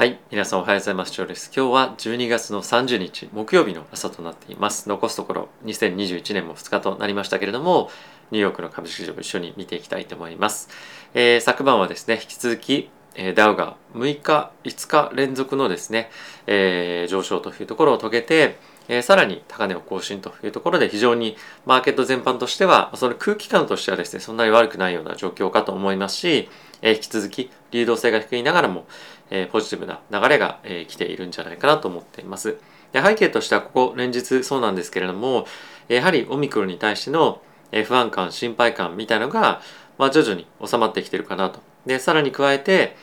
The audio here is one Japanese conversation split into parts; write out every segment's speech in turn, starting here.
はい。皆さんおはようございます。長です。今日は12月の30日木曜日の朝となっています。残すところ2021年も2日となりましたけれども、ニューヨークの株式市場を一緒に見ていきたいと思います。えー昨晩はですね、引き続き、えダウが6日、5日連続のですね、えー上昇というところを遂げて、えさらに高値を更新というところで非常にマーケット全般としてはその空気感としてはですねそんなに悪くないような状況かと思いますし、え引き続き流動性が低いながらも、えーポジティブな流れが、えー来ているんじゃないかなと思っています。で背景としてはここ連日そうなんですけれどもやはりオミクロンに対しての不安感心配感みたいのが、まあ、徐々に収まってきてるかなと。でさらに加えて、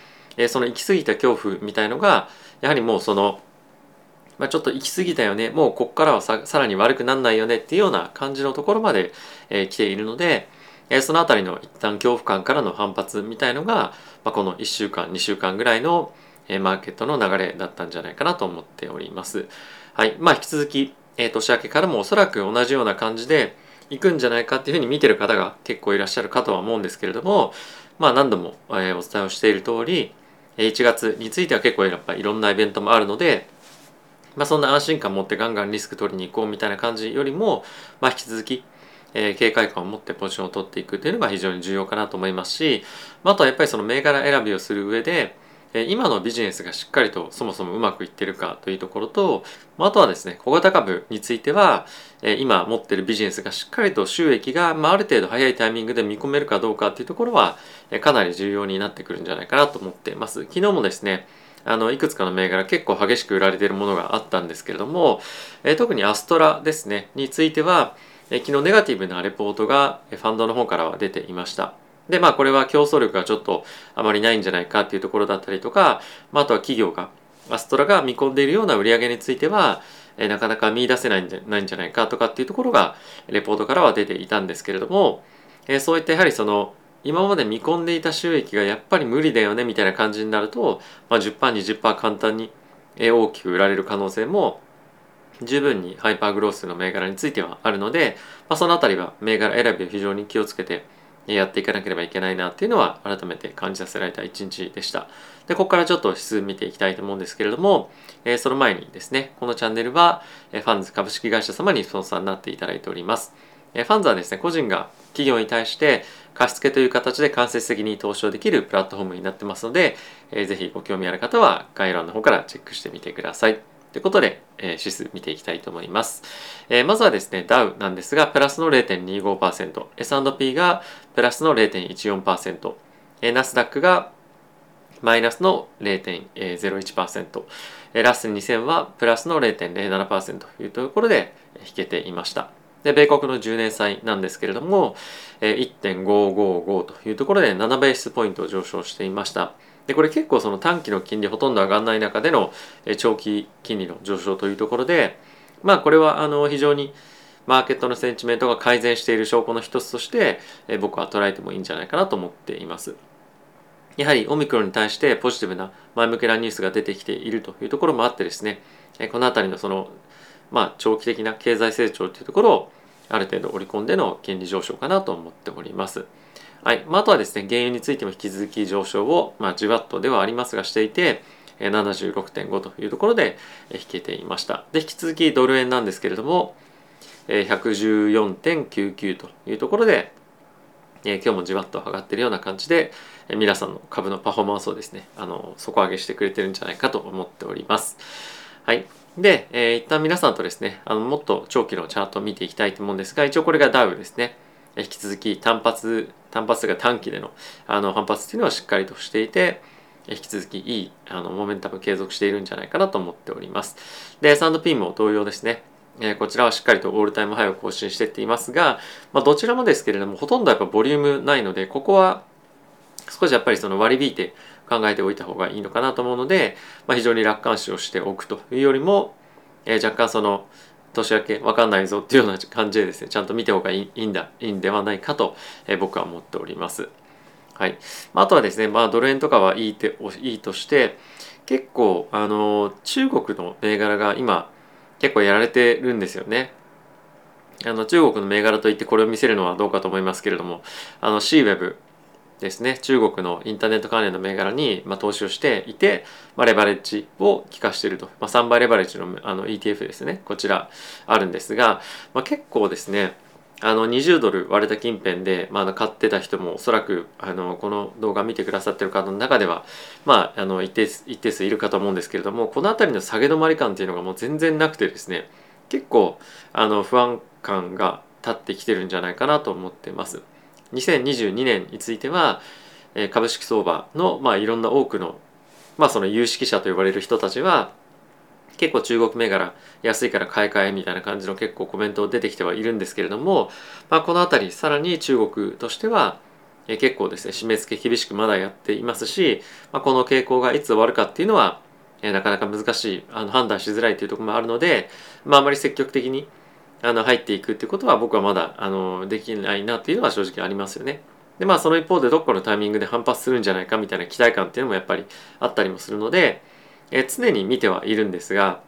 その行き過ぎた恐怖みたいのがやはりもうそのまあ、ちょっと行き過ぎたよねもうここからはさらに悪くならないよねっていうような感じのところまで、えー来ているので、えーそのあたりの一旦恐怖感からの反発みたいのが、まあ、この1週間2週間ぐらいの、えーマーケットの流れだったんじゃないかなと思っております。はいまあ、引き続き、えー年明けからもおそらく同じような感じで行くんじゃないかっていうふうに見てる方が結構いらっしゃるかとは思うんですけれども、まあ、何度も、えお伝えをしている通り1月については結構やっぱいろんなイベントもあるのでまあ、そんな安心感持ってガンガンリスク取りに行こうみたいな感じよりも、まあ、引き続き、えー警戒感を持ってポジションを取っていくというのが非常に重要かなと思いますし、まあ、あとはやっぱりその銘柄選びをする上で、えー今のビジネスがしっかりとそもそもうまくいってるかというところと、まあ、あとはですね小型株については、えー今持ってるビジネスがしっかりと収益が、まあ、ある程度早いタイミングで見込めるかどうかっていうところは、えーかなり重要になってくるんじゃないかなと思っています。昨日もですねあのいくつかの銘柄結構激しく売られているものがあったんですけれども、えー特にアストラですねについては、え昨日ネガティブなレポートがファンドの方からは出ていました。でまあこれは競争力がちょっとあまりないんじゃないかっていうところだったりとか、まあ、あとは企業がアストラが見込んでいるような売り上げについては、えなかなか見出せないんじゃないんじゃないかとかっていうところがレポートからは出ていたんですけれども、えそういったやはりその今まで見込んでいた収益がやっぱり無理だよねみたいな感じになると、まあ、10%20% 簡単に大きく売られる可能性も十分にハイパーグロースの銘柄についてはあるので、まあ、そのあたりは銘柄選びを非常に気をつけてやっていかなければいけないなっていうのは改めて感じさせられた一日でした。で、ここからちょっと指数見ていきたいと思うんですけれども、えーその前にですね、このチャンネルは、えファンズ株式会社様にスポンサーになっていただいております。えーファンズはですね、個人が企業に対して貸付という形で間接的に投資をできるプラットフォームになってますので、えーぜひご興味ある方は概要欄の方からチェックしてみてください。ということで、えー指数見ていきたいと思います。えーまずはですね、ダウなんですが、プラスの0.25%、S&P がプラスの0.14%、えーナスダックがマイナスの0.01%、えーラッセル2000はプラスの0.07%というところで引けていました。で、米国の10年債なんですけれども、えー1.555というところで7ベースポイント上昇していました。で、これ結構その短期の金利ほとんど上がらない中での長期金利の上昇というところで、まあこれはあの非常にマーケットのセンチメントが改善している証拠の一つとして、僕は捉えてもいいんじゃないかなと思っています。やはりオミクロンに対してポジティブな前向きなニュースが出てきているというところもあってですね、このあたりのその、まあ、長期的な経済成長というところをある程度織り込んでの金利上昇かなと思っております。はい。まあ、あとはですね、原油についても引き続き上昇を、まあ、じわっとではありますがしていて、76.5というところで引けていました。で、引き続きドル円なんですけれども、114.99というところで、今日もじわっと上がってるような感じで、皆さんの株のパフォーマンスをですね、あの底上げしてくれてるんじゃないかと思っております。はい。で、えー一旦皆さんとですね、あのもっと長期のチャートを見ていきたいと思うんですが、一応これがダウですね。引き続き単発、単発が短期でのあの反発っていうのはしっかりとしていて、え引き続きいいあのモメンタム継続しているんじゃないかなと思っております。で、S&P も同様ですね。えーこちらはしっかりとオールタイムハイを更新していっていますが、まあ、どちらもですけれどもほとんどやっぱボリュームないのでここは少しやっぱりその割り引いて考えておいた方がいいのかなと思うので、まあ、非常に楽観視をしておくというよりも、えー若干その年明けわかんないぞっていうような感じでですねちゃんと見ておくがいいんだいいんではないかと、えー僕は思っております。はい、まああとはですね、まあ、ドル円とかはいいていいとして結構あの中国の銘柄が今結構やられてるんですよね。あの中国の銘柄といってこれを見せるのはどうかと思いますけれどもあの C ウェブですね。中国のインターネット関連の銘柄に、まあ、投資をしていて、まあ、レバレッジを効かしていると、まあ、3倍レバレッジのあの ETF ですね。こちらあるんですが、まあ、結構ですねあの20ドル割れた近辺で、まあ、買ってた人もおそらくあのこの動画見てくださってる方の中では、まあ、あの一定一定数いるかと思うんですけれどもこの辺りの下げ止まり感っていうのがもう全然なくてですね結構あの不安感が立ってきてるんじゃないかなと思ってます。2022年については株式相場の、まあ、いろんな多くの、まあ、その有識者と呼ばれる人たちは結構中国銘柄安いから買い替えみたいな感じの結構コメント出てきてはいるんですけれども、まあ、この辺りさらに中国としては結構ですね締め付け厳しくまだやっていますし、まあ、この傾向がいつ終わるかっていうのはなかなか難しいあの判断しづらいというところもあるので、まあ、あまり積極的にあの入っていくっていうことは僕はまだあのできないなっていうのは正直ありますよね。でまあその一方でどっかのタイミングで反発するんじゃないかみたいな期待感っていうのもやっぱりあったりもするので、え常に見てはいるんですが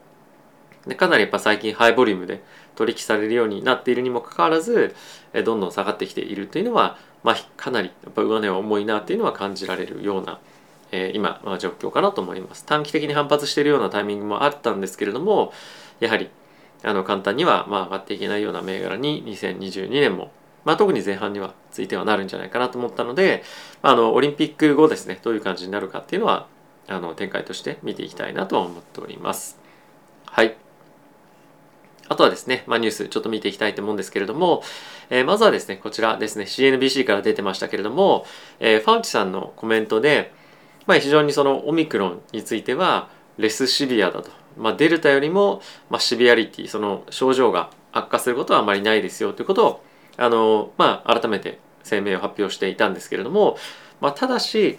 でかなりやっぱ最近ハイボリュームで取引されるようになっているにもかかわらず、えどんどん下がってきているというのは、まあ、かなりやっぱ上値は重いなっていうのは感じられるような、え今、まあ、状況かなと思います短期的に反発しているようなタイミングもあったんですけれどもやはりあの簡単にはまあ上がっていけないような銘柄に2022年も、まあ、特に前半にはついてはなるんじゃないかなと思ったので、まあ、あのオリンピック後ですねどういう感じになるかっていうのはあの展開として見ていきたいなと思っております。はいあとはですね、まあ、ニュースちょっと見ていきたいと思うんですけれども、えー、まずはですね、こちらですね、CNBC から出てましたけれども、えー、ファウチさんのコメントで、まあ、非常にそのオミクロンについてはレスシビアだと。まあ、デルタよりも、まあ、シビアリティ、その症状が悪化することはあまりないですよということを、あの、まあ、改めて声明を発表していたんですけれども、まあ、ただし、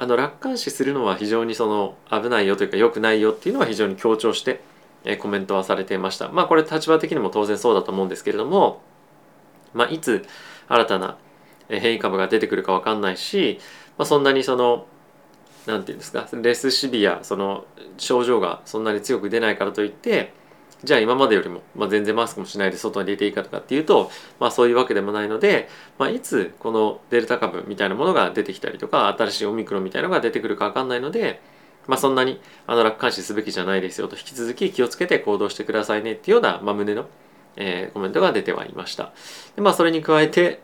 あの楽観視するのは非常にその危ないよというか良くないよっていうのは非常に強調して、えコメントはされていました。まあこれ立場的にも当然そうだと思うんですけれども、まあ、いつ新たな変異株が出てくるか分かんないし、まあ、そんなにその何て言うんですかレスシビアその症状がそんなに強く出ないからといってじゃあ今までよりも、まあ、全然マスクもしないで外に出ていいかとかっていうと、まあ、そういうわけでもないので、まあ、いつこのデルタ株みたいなものが出てきたりとか新しいオミクロンみたいなのが出てくるか分かんないので、まあ、そんなにあの楽観視すべきじゃないですよと引き続き気をつけて行動してくださいねっていうような、まあ、胸の、えー、コメントが出てはいました。でまあ、それに加えて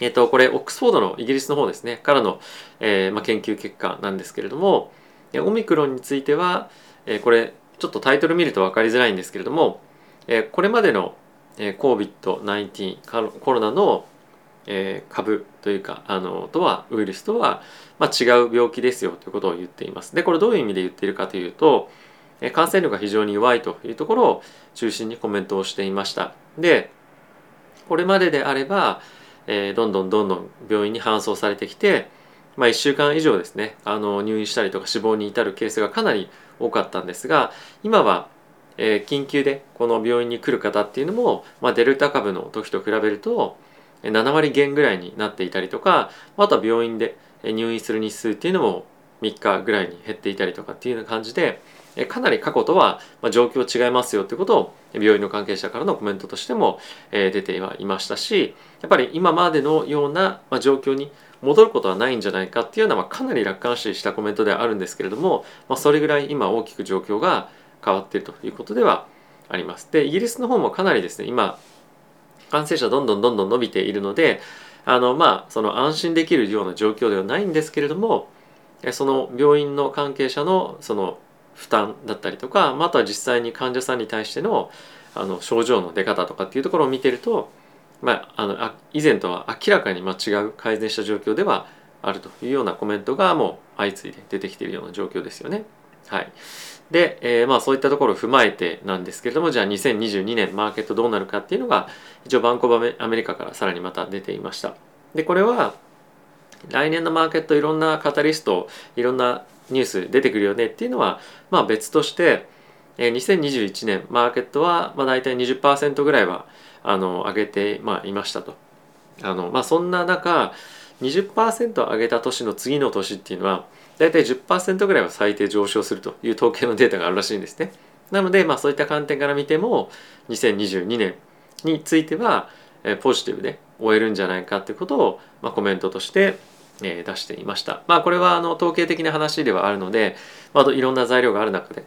えっ、と、これ、オックスフォードのイギリスの方ですね、からの、えーまあ、研究結果なんですけれども、オミクロンについては、えー、これ、ちょっとタイトル見ると分かりづらいんですけれども、えー、これまでの、えー、COVID-19 コロナの、えー、株というかあのとはウイルスとは、まあ、違う病気ですよということを言っています。でこれどういう意味で言っているかというと、えー、感染力が非常に弱いというところを中心にコメントをしていました。でこれまでであれば、えー、どんどんどんどん病院に搬送されてきて、まあ、1週間以上ですねあの入院したりとか死亡に至るケースがかなり多かったんですが今は、えー、緊急でこの病院に来る方っていうのも、まあ、デルタ株の時と比べると7割減ぐらいになっていたりとかあとは病院で入院する日数っていうのも3日ぐらいに減っていたりとかっていうような感じでかなり過去とは状況違いますよということを病院の関係者からのコメントとしても出てはいましたしやっぱり今までのような状況に戻ることはないんじゃないかっていうのはかなり楽観視したコメントではあるんですけれども、ま、それぐらい今大きく状況が変わっているということではあります。でイギリスの方もかなりですね今感染者どんどんどんどん伸びているのであのまあその安心できるような状況ではないんですけれどもその病院の関係者のその負担だったりとか、まあ、とは実際に患者さんに対してのあの症状の出方とかっていうところを見てると、まあ、あの以前とは明らかに違う改善した状況ではあるというようなコメントがもう相次いで出てきているような状況ですよね。はい、で、えー、まあそういったところを踏まえてなんですけれどもじゃあ2022年マーケットどうなるかっていうのが一応バンコブアメリカからさらにまた出ていました。でこれは来年のマーケットいろんなカタリストいろんなニュース出てくるよねっていうのはまあ別として2021年マーケットはまあ大体20%ぐらいはあの上げてまあいましたと。あのまあ、そんな中20%上げた年の次の年っていうのは大体10%ぐらいは最低上昇するという統計のデータがあるらしいんですね。なのでまあそういった観点から見ても2022年についてはえポジティブで終えるんじゃないかってことを、まあ、コメントとしてえー、出していました。まあこれはあの統計的な話ではあるので、まあ、いろんな材料がある中で、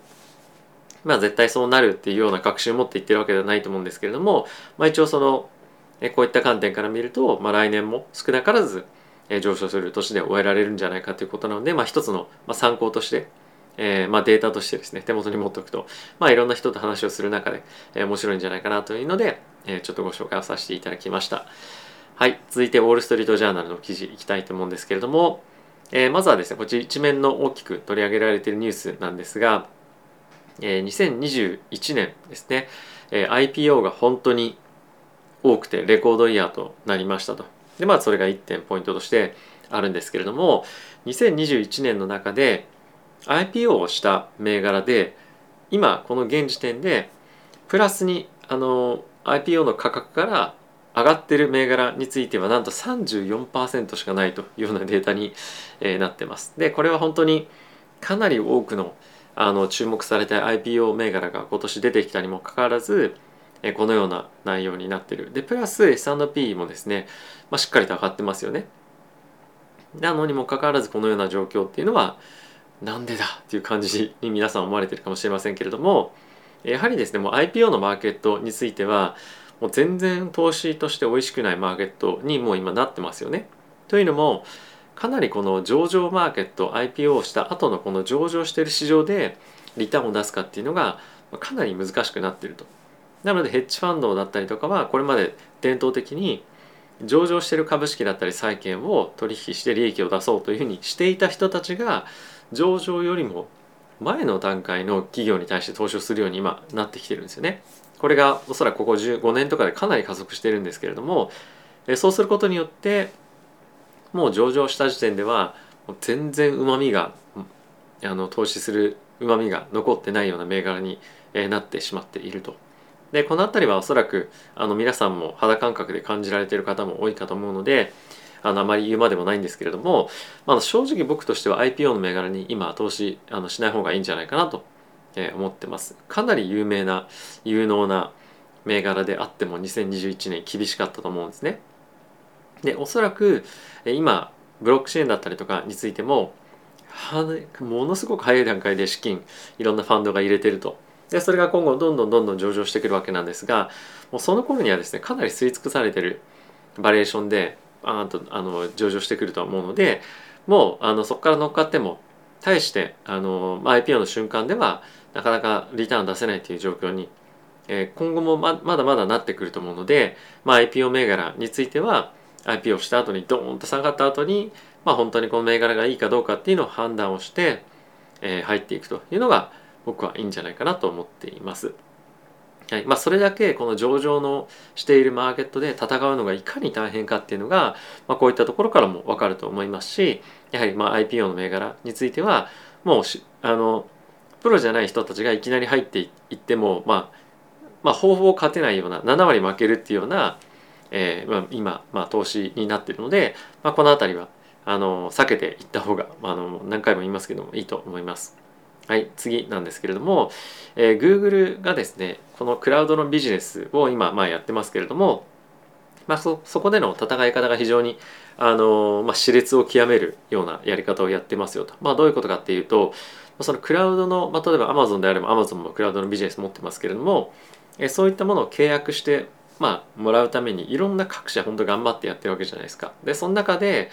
まあ絶対そうなるっていうような確信を持って言ってるわけではないと思うんですけれども、まあ一応その、えこういった観点から見ると、まあ来年も少なからず上昇する年で終えられるんじゃないかということなので、まあ一つの参考として、えー、まあデータとしてですね、手元に持っておくと、まあいろんな人と話をする中で、えー、面白いんじゃないかなというので、えー、ちょっとご紹介をさせていただきました。はい、続いてウォール・ストリート・ジャーナルの記事いきたいと思うんですけれども、えー、まずはですねこっち一面の大きく取り上げられているニュースなんですが、えー、2021年ですね、えー、IPO が本当に多くてレコードイヤーとなりましたと。でまあそれが1点ポイントとしてあるんですけれども2021年の中で IPO をした銘柄で今この現時点でプラスにあの IPO の価格から上がってる銘柄についてはなんと34%しかないというようなデータに、えなってます。でこれは本当にかなり多くのあの注目された IPO 銘柄が今年出てきたにもかかわらず、えこのような内容になってる。でプラス S&P もですね、まあ、しっかりと上がってますよね。なのにもかかわらずこのような状況っていうのはなんでだっていう感じに皆さん思われてるかもしれませんけれどもやはりですねもう IPO のマーケットについてはもう全然投資として美味しくないマーケットにもう今なってますよね。というのもかなりこの上場マーケット IPO をした後のこの上場している市場でリターンを出すかっていうのがかなり難しくなっていると。なのでヘッジファンドだったりとかはこれまで伝統的に上場している株式だったり債券を取引して利益を出そうというふうにしていた人たちが上場よりも前の段階の企業に対して投資をするように今なってきてるんですよね。これがおそらくここ15年とかでかなり加速してるんですけれどもそうすることによってもう上場した時点では全然うまみがあの投資するうまみが残ってないような銘柄になってしまっていると。でこの辺りはおそらくあの皆さんも肌感覚で感じられている方も多いかと思うのであのあまり言うまでもないんですけれども、まあ、正直僕としては IPO の銘柄に今投資あのしない方がいいんじゃないかなと思ってます。かなり有名な有能な銘柄であっても2021年厳しかったと思うんですね。でおそらく今ブロックチェーンだったりとかについてもものすごく早い段階で資金いろんなファンドが入れてると。でそれが今後どんどんどんどん上場してくるわけなんですがもうその頃にはですねかなり吸い尽くされてるバリエーションであとあの上場してくると思うのでもうあのそこから乗っかっても対してあの IPO の瞬間ではなかなかリターン出せないという状況に、えー、今後もままだまだなってくると思うので、まあ、IPO 銘柄については IPO した後にドーンと下がった後に、まあ、本当にこの銘柄がいいかどうかっていうのを判断をして、えー、入っていくというのが僕はいいんじゃないかなと思っています。はいまあ、それだけこの上場のしているマーケットで戦うのがいかに大変かっていうのが、まあ、こういったところからも分かると思いますしやはりまあ IPO の銘柄についてはもうあのプロじゃない人たちがいきなり入っていっても、まあ、まあほぼ勝てないような7割負けるっていうような、えーまあ、今、まあ、投資になっているので、まあ、この辺りはあの避けていった方が、まあ、あの何回も言いますけどもいいと思います。はい、次なんですけれども、えー、Google がですねこのクラウドのビジネスを今、まあ、やってますけれども、まあ、そそこでの戦い方が非常にあの、まあ、熾烈を極めるようなやり方をやってますよと。まあ、どういうことかっていうとそのクラウドの、まあ、例えば Amazon であれば Amazon もクラウドのビジネス持ってますけれどもえそういったものを契約してまあもらうためにいろんな各社本当頑張ってやってるわけじゃないですか。でその中で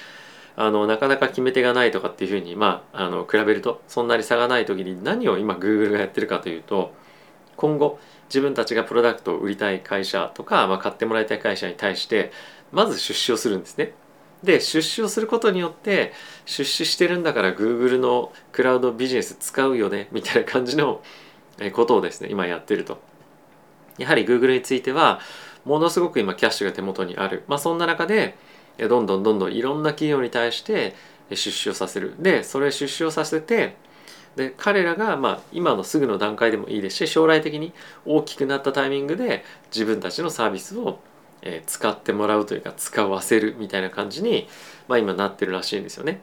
あのなかなか決め手がないとかっていうふうにまああの比べるとそんなに差がない時に何を今 Google がやってるかというと今後自分たちがプロダクトを売りたい会社とか、まあ、買ってもらいたい会社に対してまず出資をするんですね。で出資をすることによって出資してるんだから Google のクラウドビジネス使うよねみたいな感じのことをですね今やってるとやはり Google についてはものすごく今キャッシュが手元にあるまあそんな中でどんどんどんどんいろんな企業に対して出資をさせるでそれ出資をさせてで彼らがまあ今のすぐの段階でもいいですし将来的に大きくなったタイミングで自分たちのサービスを使ってもらうというか使わせるみたいな感じに、まあ、今なってるらしいんですよね。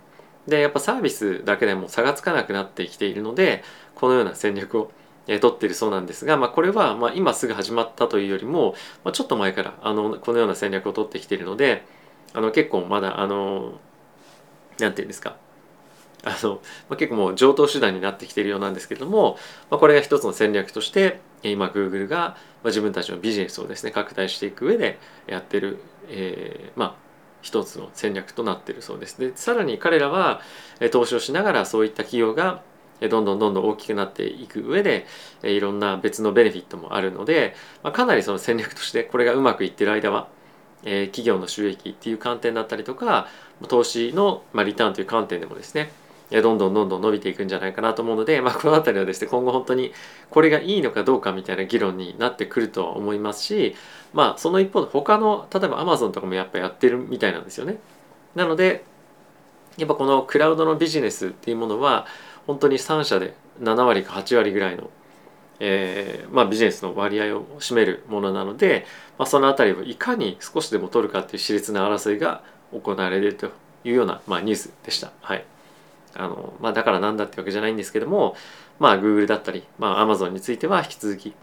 でやっぱサービスだけでも差がつかなくなってきているのでこのような戦略をえ取っているそうなんですが、まあ、これはま今すぐ始まったというよりも、まあ、ちょっと前からあのこのような戦略を取ってきているのであの結構まだあの何て言うんですかあの、まあ、結構もう上等手段になってきているようなんですけれども、まあ、これが一つの戦略として今 Google が自分たちのビジネスをですね拡大していく上でやってる、えー、まあ一つの戦略となっているそうです。でさらに彼らは投資をしながらそういった企業がどんどんどんどん大きくなっていく上でいろんな別のベネフィットもあるので、まあ、かなりその戦略としてこれがうまくいってる間は、えー、企業の収益っていう観点だったりとか投資の、まあ、リターンという観点でもですねどんどんどんどん伸びていくんじゃないかなと思うので、まあ、この辺りはですね今後本当にこれがいいのかどうかみたいな議論になってくるとは思いますしまあその一方で他の例えば Amazon とかもやっぱやってるみたいなんですよね。なのでやっぱこのクラウドのビジネスっていうものは本当に3社で7割か8割ぐらいの、えーまあ、ビジネスの割合を占めるものなので、まあ、その辺りをいかに少しでも取るかっていう熾烈な争いが行われるというような、まあ、ニュースでした。はいあのまあ、だからなんだってわけじゃないんですけども、まあ、Google だったり、まあ、Amazon については引き続き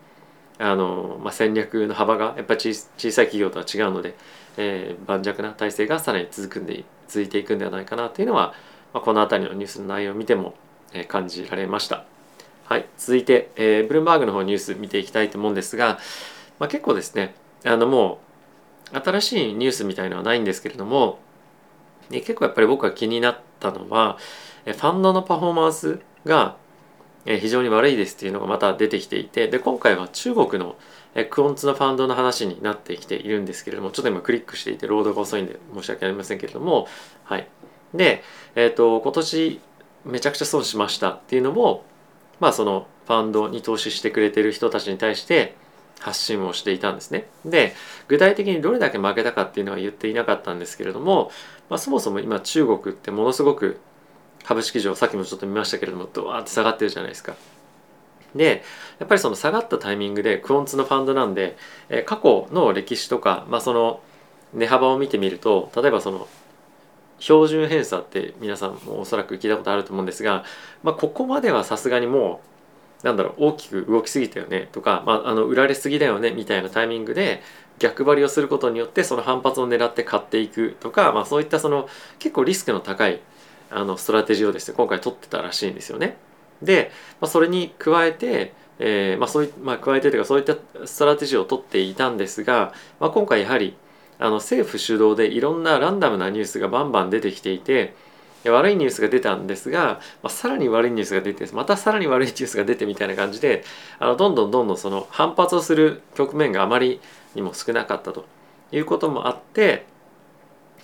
あの、まあ、戦略の幅がやっぱり小さい企業とは違うので、えー、盤石な体制がさらに続くんで続いていくんではないかなというのは、まあ、この辺りのニュースの内容を見ても、えー、感じられました。はい、続いて、えー、ブルームバーグの方ニュース見ていきたいと思うんですが、まあ、結構ですねあのもう新しいニュースみたいのはないんですけれども、ね、結構やっぱり僕が気になったのはファンドのパフォーマンスが非常に悪いですっていうのがまた出てきていてで今回は中国のクオンツのファンドの話になってきているんですけれどもちょっと今クリックしていてロードが遅いんで申し訳ありませんけれどもはい。で、えーと、今年めちゃくちゃ損しましたっていうのもまあそのファンドに投資してくれてる人たちに対して発信をしていたんですね。で具体的にどれだけ負けたかっていうのは言っていなかったんですけれども、まあ、そもそも今中国ってものすごく株式市場さっきもちょっと見ましたけれどもドワーって下がってるじゃないですか。でやっぱりその下がったタイミングでクオンツのファンドなんで、え過去の歴史とか、まあ、その値幅を見てみると例えばその標準偏差って皆さんもおそらく聞いたことあると思うんですが、まあ、ここまではさすがにもうなんだろう大きく動きすぎたよねとか、まあ、あの売られすぎだよねみたいなタイミングで逆張りをすることによってその反発を狙って買っていくとか、まあ、そういったその結構リスクの高いあのストラテジーをですね今回取ってたらしいんですよね。で、まあ、それに加えて、えーまあそういまあ、加えてというかそういったストラテジーを取っていたんですが、まあ、今回やはりあの政府主導でいろんなランダムなニュースがバンバン出てきていて悪いニュースが出たんですが、まあ、さらに悪いニュースが出てまたさらに悪いニュースが出てみたいな感じであのどんどんどんどんその反発をする局面があまりにも少なかったということもあって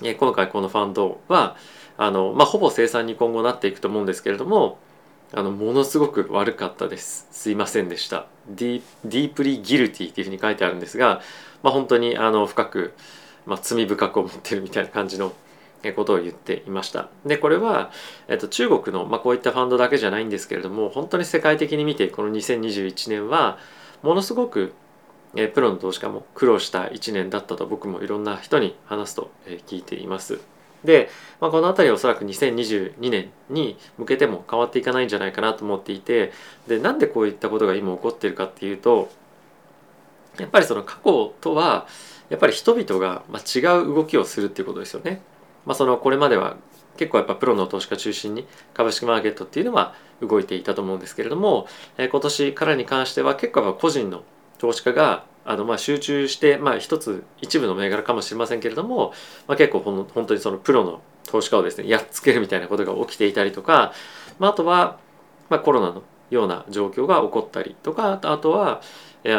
今回このファンドはあの、まあ、ほぼ生産に今後なっていくと思うんですけれどもあのものすごく悪かったです。すいませんでした。ディディープリギルティっていうふうに書いてあるんですが、まあ、本当にあの深く、まあ、罪深く思ってるみたいな感じのことを言っていましたでこれは、えっと、中国の、まあ、こういったファンドだけじゃないんですけれども本当に世界的に見てこの2021年はものすごくえプロの投資家も苦労した1年だったと僕もいろんな人に話すと、え聞いています。で、まあ、この辺りおそらく2022年に向けても変わっていかないんじゃないかなと思っていてでなんでこういったことが今起こってるかっていうとやっぱりその過去とはやっぱり人々が違う動きをするっていうことですよね。まあ、そのこれまでは結構やっぱプロの投資家中心に株式マーケットっていうのは動いていたと思うんですけれども、え今年からに関しては結構やっぱ個人の投資家があのまあ集中して、まあ、一つ一部の銘柄かもしれませんけれども、まあ、結構ほん本当にそのプロの投資家をですねやっつけるみたいなことが起きていたりとか、まあ、あとは、まあ、コロナのような状況が起こったりとかあとは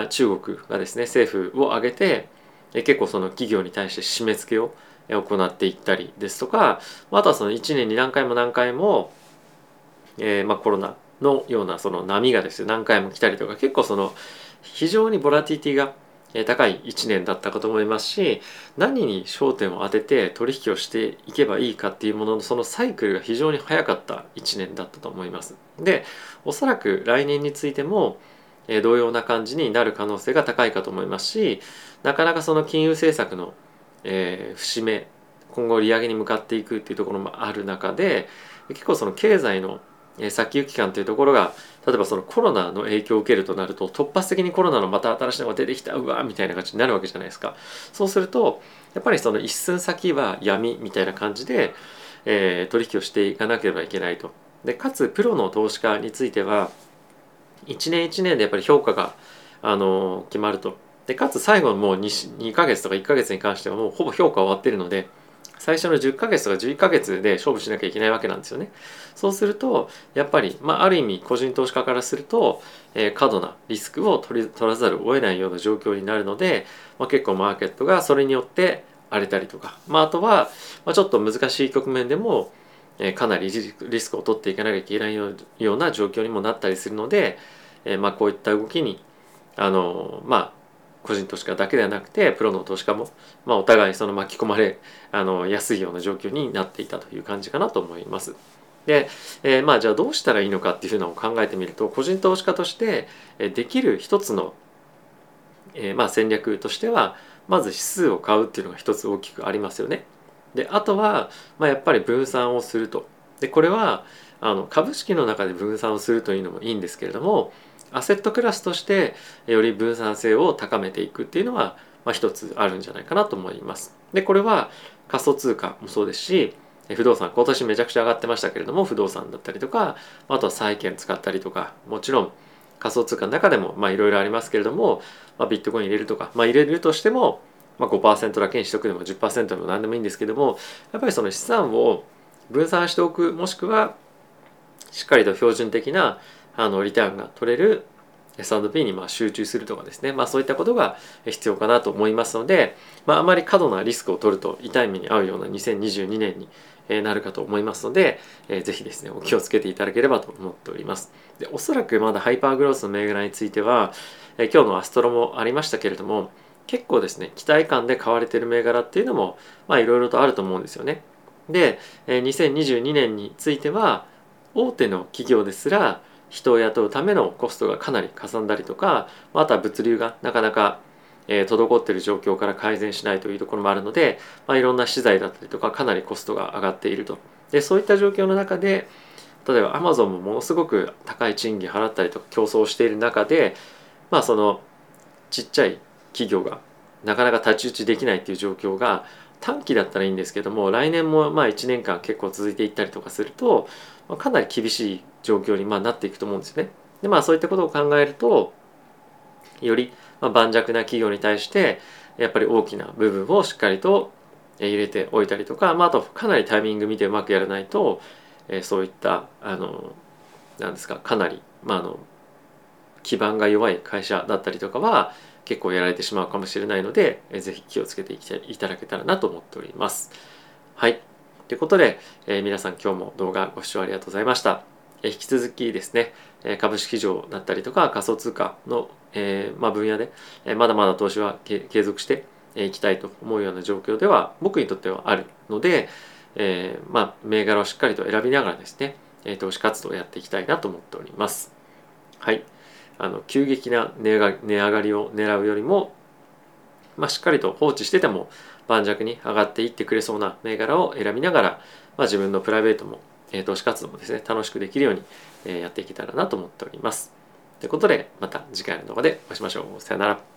中国がですね政府を挙げて結構その企業に対して締め付けを行っていったりですとかあとはその1年に何回も何回も、えー、まあコロナのようなその波がですね何回も来たりとか結構その非常にボラティティが高い1年だったかと思いますし何に焦点を当てて取引をしていけばいいかっていうもののそのサイクルが非常に早かった1年だったと思います。でおそらく来年についてもえ同様な感じになる可能性が高いかと思いますしなかなかその金融政策の、えー、節目今後利上げに向かっていくっていうところもある中で結構その経済の先行き感というところが例えばそのコロナの影響を受けるとなると突発的にコロナのまた新しいのが出てきたうわみたいな感じになるわけじゃないですかそうするとやっぱりその一寸先は闇みたいな感じでえー、取引をしていかなければいけないと。でかつプロの投資家については1年1年でやっぱり評価が、あの決まると。でかつ最後のもう 2, 2ヶ月とか1ヶ月に関してはもうほぼ評価終わってるので最初の10ヶ月とか11ヶ月で勝負しなきゃいけないわけなんですよね。そうするとやっぱり、まあ、ある意味個人投資家からすると、えー、過度なリスクを取り取らざるを得ないような状況になるので、まあ、結構マーケットがそれによって荒れたりとか、まあ、あとは、まあ、ちょっと難しい局面でも、え、かなりリスクを取っていかなきゃいけないような状況にもなったりするので、え、まあこういった動きにあのまあ個人投資家だけではなくてプロの投資家も、まあ、お互いその巻き込まれあのやすいような状況になっていたという感じかなと思います。で、え、まあじゃあどうしたらいいのかっていうのを考えてみると個人投資家としてできる一つの、え、まあ戦略としてはまず指数を買うっていうのが一つ大きくありますよね。であとは、まあ、やっぱり分散をすると。でこれはあの株式の中で分散をするというのもいいんですけれどもアセットクラスとしてより分散性を高めていくっていうのは、まあ、一つあるんじゃないかなと思います。でこれは仮想通貨もそうですし不動産今年めちゃくちゃ上がってましたけれども不動産だったりとかあとは債券使ったりとかもちろん仮想通貨の中でもいろいろありますけれども、まあ、ビットコイン入れるとか、まあ、入れるとしてもまあ、5%だけにしとくでも10%でも何でもいいんですけどもやっぱりその資産を分散しておくもしくはしっかりと標準的なあのリターンが取れる S&P にまあ集中するとかですね、まあ、そういったことが必要かなと思いますので、まあ、あまり過度なリスクを取ると痛い目に遭うような2022年になるかと思いますので、えー、ぜひですねお気をつけていただければと思っております。でおそらくまだハイパーグロースの銘柄については、えー、今日のアストロもありましたけれども結構ですね期待感で買われてる銘柄っていうのもまあいろいろとあると思うんですよね。で2022年については大手の企業ですら人を雇うためのコストがかなりかさんだりとかあとは物流がなかなか滞っている状況から改善しないというところもあるので、まあ、いろんな資材だったりとかかなりコストが上がっているとでそういった状況の中で例えばアマゾンもものすごく高い賃金払ったりとか競争している中でまあそのちっちゃい企業がなかなか太刀打ちできないっていう状況が短期だったらいいんですけども来年もまあ1年間結構続いていったりとかすると、まあ、かなり厳しい状況にまなっていくと思うんですね。でまあそういったことを考えるとよりま盤石な企業に対してやっぱり大きな部分をしっかりと入れておいたりとか、まあ、あとかなりタイミング見てうまくやらないと、え、そういったあのなんですかかなり、まあ、あの基盤が弱い会社だったりとかは結構やられてしまうかもしれないので、えー、ぜひ気をつけていただけたらなと思っております。はい。ということで、えー、皆さん今日も動画ご視聴ありがとうございました。えー、引き続きですね、え株式市場だったりとか仮想通貨の、えまあ、分野で、えまだまだ投資は継続していきたいと思うような状況では僕にとってはあるので、えまあ、銘柄をしっかりと選びながらですね、え投資活動をやっていきたいなと思っております。はい。あの急激な値上がりを狙うよりも、まあ、しっかりと放置してても盤石に上がっていってくれそうな銘柄を選びながら、まあ、自分のプライベートも、えー、投資活動もですね楽しくできるように、えー、やっていけたらなと思っております。ということでまた次回の動画でお会いしましょう。さよなら。